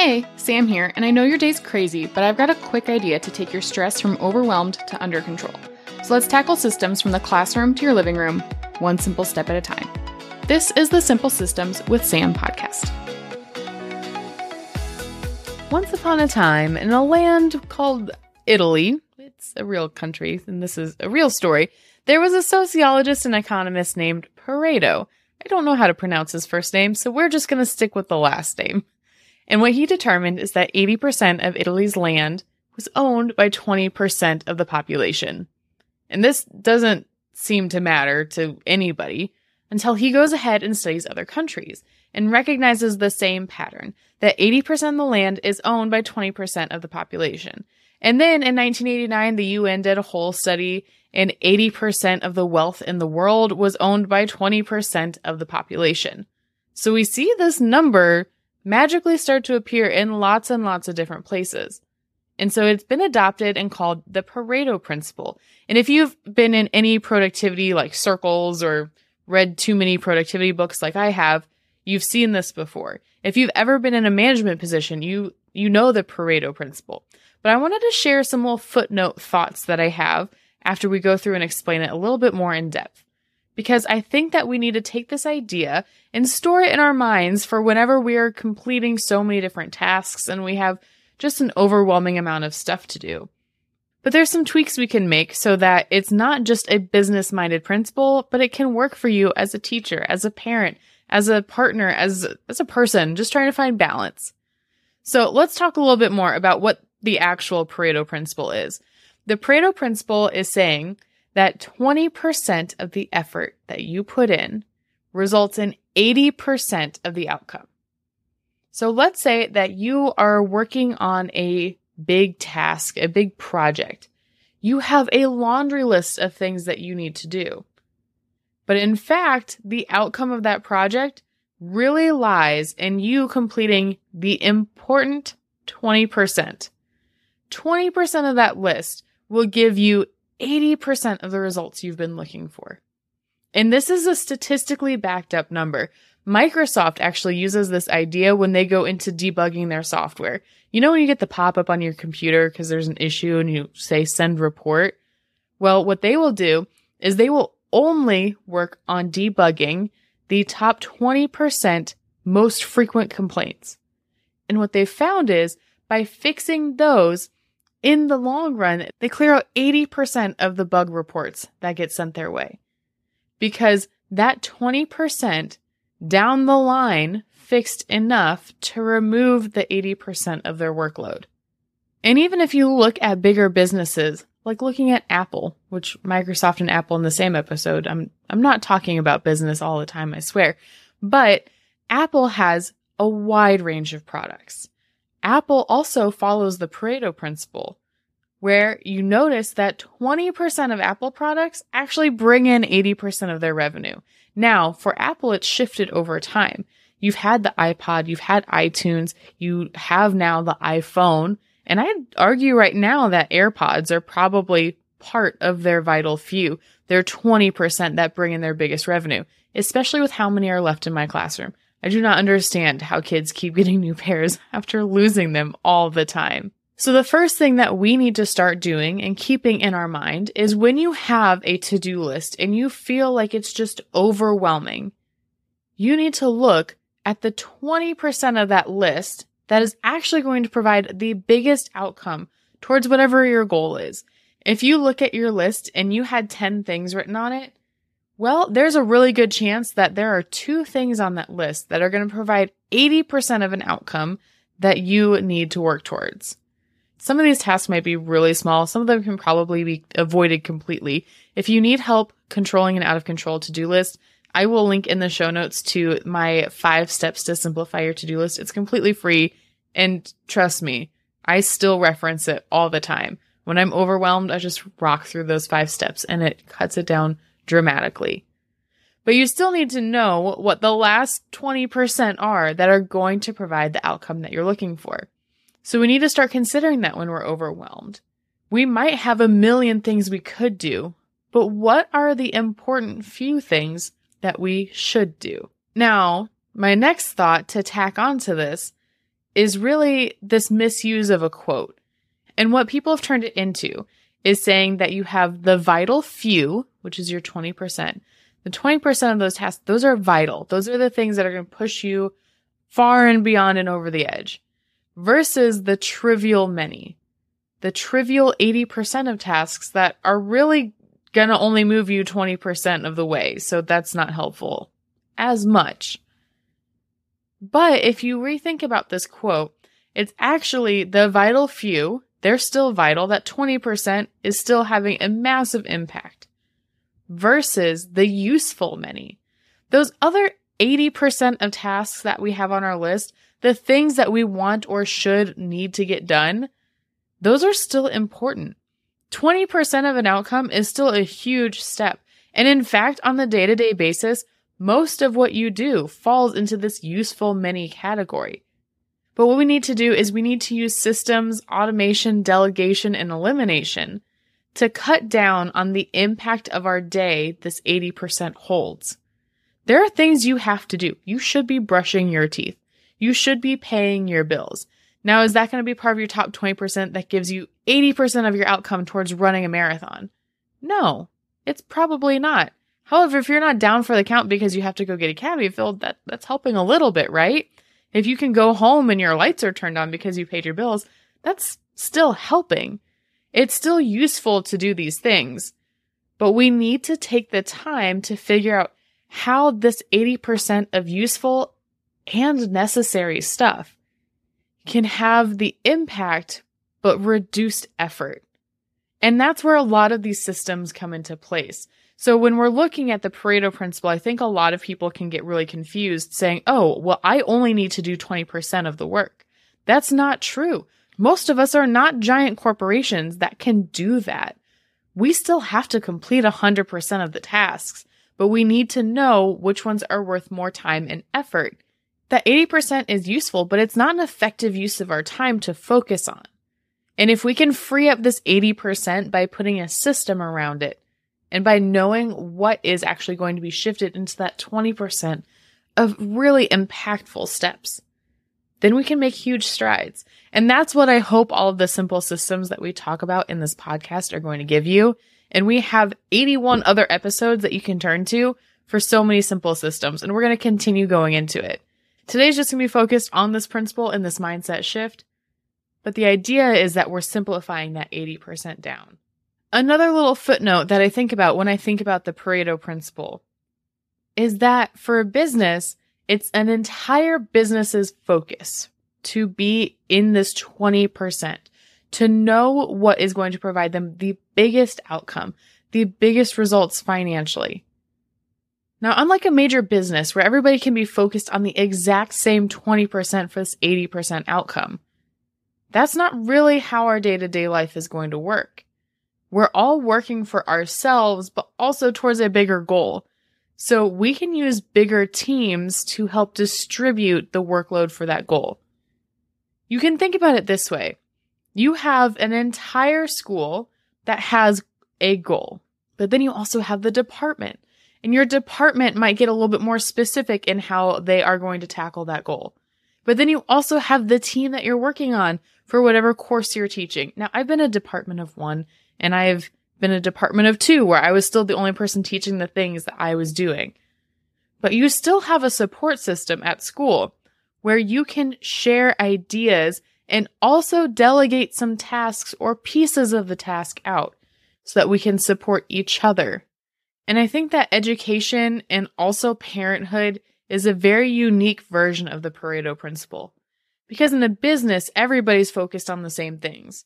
Hey, Sam here, and I know your day's crazy, but I've got a quick idea to take your stress from overwhelmed to under control. So let's tackle systems from the classroom to your living room, one simple step at a time. This is the Simple Systems with Sam podcast. Once upon a time, in a land called Italy, it's a real country, and this is a real story, there was a sociologist and economist named Pareto. I don't know how to pronounce his first name, so we're just going to stick with the last name. And what he determined is that 80% of Italy's land was owned by 20% of the population. And this doesn't seem to matter to anybody until he goes ahead and studies other countries and recognizes the same pattern that 80% of the land is owned by 20% of the population. And then in 1989, the UN did a whole study and 80% of the wealth in the world was owned by 20% of the population. So we see this number magically start to appear in lots and lots of different places. And so it's been adopted and called the Pareto principle. And if you've been in any productivity like circles or read too many productivity books like I have, you've seen this before. If you've ever been in a management position, you you know the Pareto principle. But I wanted to share some little footnote thoughts that I have after we go through and explain it a little bit more in depth because I think that we need to take this idea and store it in our minds for whenever we are completing so many different tasks and we have just an overwhelming amount of stuff to do. But there's some tweaks we can make so that it's not just a business minded principle, but it can work for you as a teacher, as a parent, as a partner, as, as a person, just trying to find balance. So let's talk a little bit more about what the actual Pareto principle is. The Pareto principle is saying that 20% of the effort that you put in results in 80% of the outcome. So let's say that you are working on a big task, a big project. You have a laundry list of things that you need to do. But in fact, the outcome of that project really lies in you completing the important 20%. 20% of that list will give you 80% of the results you've been looking for. And this is a statistically backed up number. Microsoft actually uses this idea when they go into debugging their software. You know, when you get the pop up on your computer because there's an issue and you say send report? Well, what they will do is they will only work on debugging the top 20% most frequent complaints. And what they found is by fixing those, in the long run, they clear out 80% of the bug reports that get sent their way. Because that 20% down the line fixed enough to remove the 80% of their workload. And even if you look at bigger businesses, like looking at Apple, which Microsoft and Apple in the same episode, I'm, I'm not talking about business all the time, I swear, but Apple has a wide range of products. Apple also follows the Pareto principle, where you notice that 20% of Apple products actually bring in 80% of their revenue. Now, for Apple, it's shifted over time. You've had the iPod, you've had iTunes, you have now the iPhone, and I'd argue right now that AirPods are probably part of their vital few. They're 20% that bring in their biggest revenue, especially with how many are left in my classroom. I do not understand how kids keep getting new pairs after losing them all the time. So the first thing that we need to start doing and keeping in our mind is when you have a to-do list and you feel like it's just overwhelming, you need to look at the 20% of that list that is actually going to provide the biggest outcome towards whatever your goal is. If you look at your list and you had 10 things written on it, well, there's a really good chance that there are two things on that list that are going to provide 80% of an outcome that you need to work towards. Some of these tasks might be really small. Some of them can probably be avoided completely. If you need help controlling an out of control to do list, I will link in the show notes to my five steps to simplify your to do list. It's completely free. And trust me, I still reference it all the time. When I'm overwhelmed, I just rock through those five steps and it cuts it down dramatically. But you still need to know what the last 20% are that are going to provide the outcome that you're looking for. So we need to start considering that when we're overwhelmed. We might have a million things we could do, but what are the important few things that we should do? Now, my next thought to tack onto this is really this misuse of a quote. And what people have turned it into is saying that you have the vital few, which is your 20%. The 20% of those tasks, those are vital. Those are the things that are going to push you far and beyond and over the edge versus the trivial many. The trivial 80% of tasks that are really going to only move you 20% of the way. So that's not helpful as much. But if you rethink about this quote, it's actually the vital few, they're still vital. That 20% is still having a massive impact versus the useful many. Those other 80% of tasks that we have on our list, the things that we want or should need to get done, those are still important. 20% of an outcome is still a huge step. And in fact, on the day to day basis, most of what you do falls into this useful many category. But what we need to do is we need to use systems, automation, delegation, and elimination to cut down on the impact of our day this 80% holds. There are things you have to do. You should be brushing your teeth. You should be paying your bills. Now, is that going to be part of your top 20% that gives you 80% of your outcome towards running a marathon? No, it's probably not. However, if you're not down for the count because you have to go get a cavity filled, that, that's helping a little bit, right? If you can go home and your lights are turned on because you paid your bills, that's still helping. It's still useful to do these things, but we need to take the time to figure out how this 80% of useful and necessary stuff can have the impact but reduced effort. And that's where a lot of these systems come into place. So when we're looking at the Pareto principle, I think a lot of people can get really confused saying, oh, well, I only need to do 20% of the work. That's not true. Most of us are not giant corporations that can do that. We still have to complete 100% of the tasks, but we need to know which ones are worth more time and effort. That 80% is useful, but it's not an effective use of our time to focus on. And if we can free up this 80% by putting a system around it, and by knowing what is actually going to be shifted into that 20% of really impactful steps, then we can make huge strides. And that's what I hope all of the simple systems that we talk about in this podcast are going to give you. And we have 81 other episodes that you can turn to for so many simple systems. And we're going to continue going into it. Today's just going to be focused on this principle and this mindset shift. But the idea is that we're simplifying that 80% down. Another little footnote that I think about when I think about the Pareto principle is that for a business, it's an entire business's focus to be in this 20%, to know what is going to provide them the biggest outcome, the biggest results financially. Now, unlike a major business where everybody can be focused on the exact same 20% for this 80% outcome, that's not really how our day to day life is going to work. We're all working for ourselves, but also towards a bigger goal. So we can use bigger teams to help distribute the workload for that goal. You can think about it this way. You have an entire school that has a goal, but then you also have the department and your department might get a little bit more specific in how they are going to tackle that goal. But then you also have the team that you're working on for whatever course you're teaching. Now, I've been a department of one and I've been a department of two where I was still the only person teaching the things that I was doing. But you still have a support system at school where you can share ideas and also delegate some tasks or pieces of the task out so that we can support each other. And I think that education and also parenthood is a very unique version of the Pareto principle. Because in a business, everybody's focused on the same things.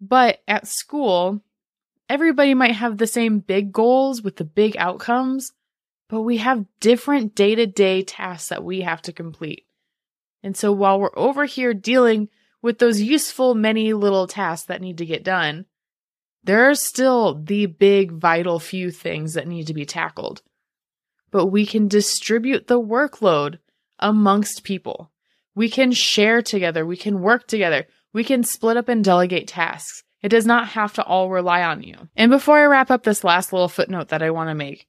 But at school, everybody might have the same big goals with the big outcomes, but we have different day to day tasks that we have to complete. And so while we're over here dealing with those useful many little tasks that need to get done, there are still the big vital few things that need to be tackled. But we can distribute the workload amongst people. We can share together. We can work together. We can split up and delegate tasks. It does not have to all rely on you. And before I wrap up this last little footnote that I want to make,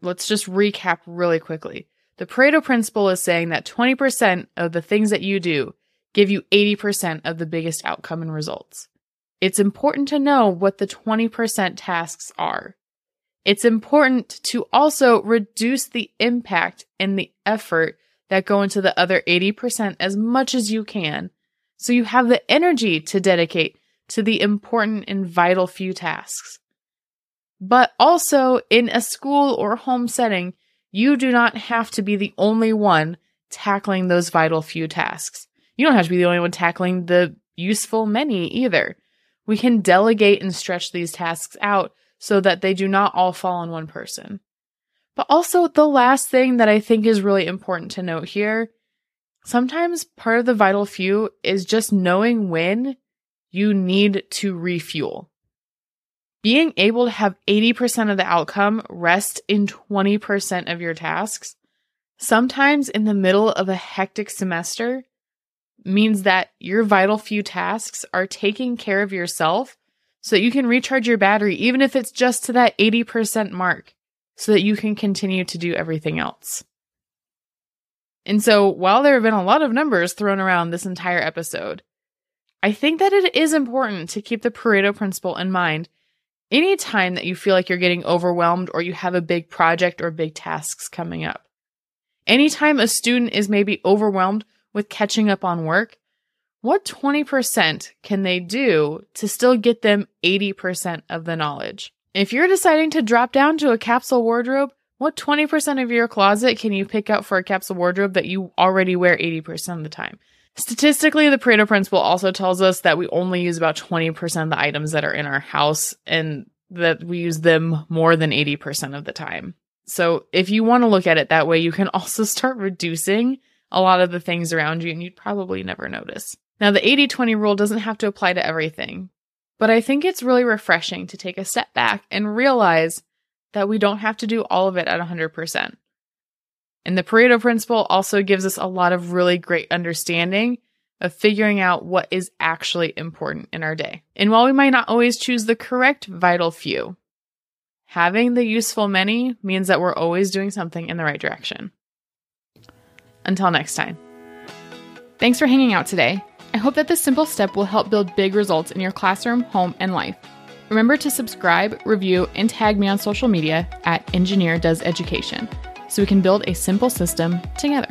let's just recap really quickly. The Pareto principle is saying that 20% of the things that you do give you 80% of the biggest outcome and results. It's important to know what the 20% tasks are. It's important to also reduce the impact and the effort that go into the other 80% as much as you can so you have the energy to dedicate to the important and vital few tasks. But also in a school or home setting, you do not have to be the only one tackling those vital few tasks. You don't have to be the only one tackling the useful many either. We can delegate and stretch these tasks out so that they do not all fall on one person. But also, the last thing that I think is really important to note here sometimes part of the vital few is just knowing when you need to refuel. Being able to have 80% of the outcome rest in 20% of your tasks, sometimes in the middle of a hectic semester, means that your vital few tasks are taking care of yourself so that you can recharge your battery, even if it's just to that 80% mark, so that you can continue to do everything else. And so, while there have been a lot of numbers thrown around this entire episode, I think that it is important to keep the Pareto principle in mind anytime that you feel like you're getting overwhelmed or you have a big project or big tasks coming up. Anytime a student is maybe overwhelmed with catching up on work, what 20% can they do to still get them 80% of the knowledge? If you're deciding to drop down to a capsule wardrobe, what 20% of your closet can you pick out for a capsule wardrobe that you already wear 80% of the time? Statistically, the Pareto principle also tells us that we only use about 20% of the items that are in our house and that we use them more than 80% of the time. So if you want to look at it that way, you can also start reducing a lot of the things around you and you'd probably never notice. Now, the 80 20 rule doesn't have to apply to everything, but I think it's really refreshing to take a step back and realize that we don't have to do all of it at 100%. And the Pareto principle also gives us a lot of really great understanding of figuring out what is actually important in our day. And while we might not always choose the correct vital few, having the useful many means that we're always doing something in the right direction. Until next time. Thanks for hanging out today. I hope that this simple step will help build big results in your classroom, home, and life. Remember to subscribe, review, and tag me on social media at Engineer Does Education so we can build a simple system together.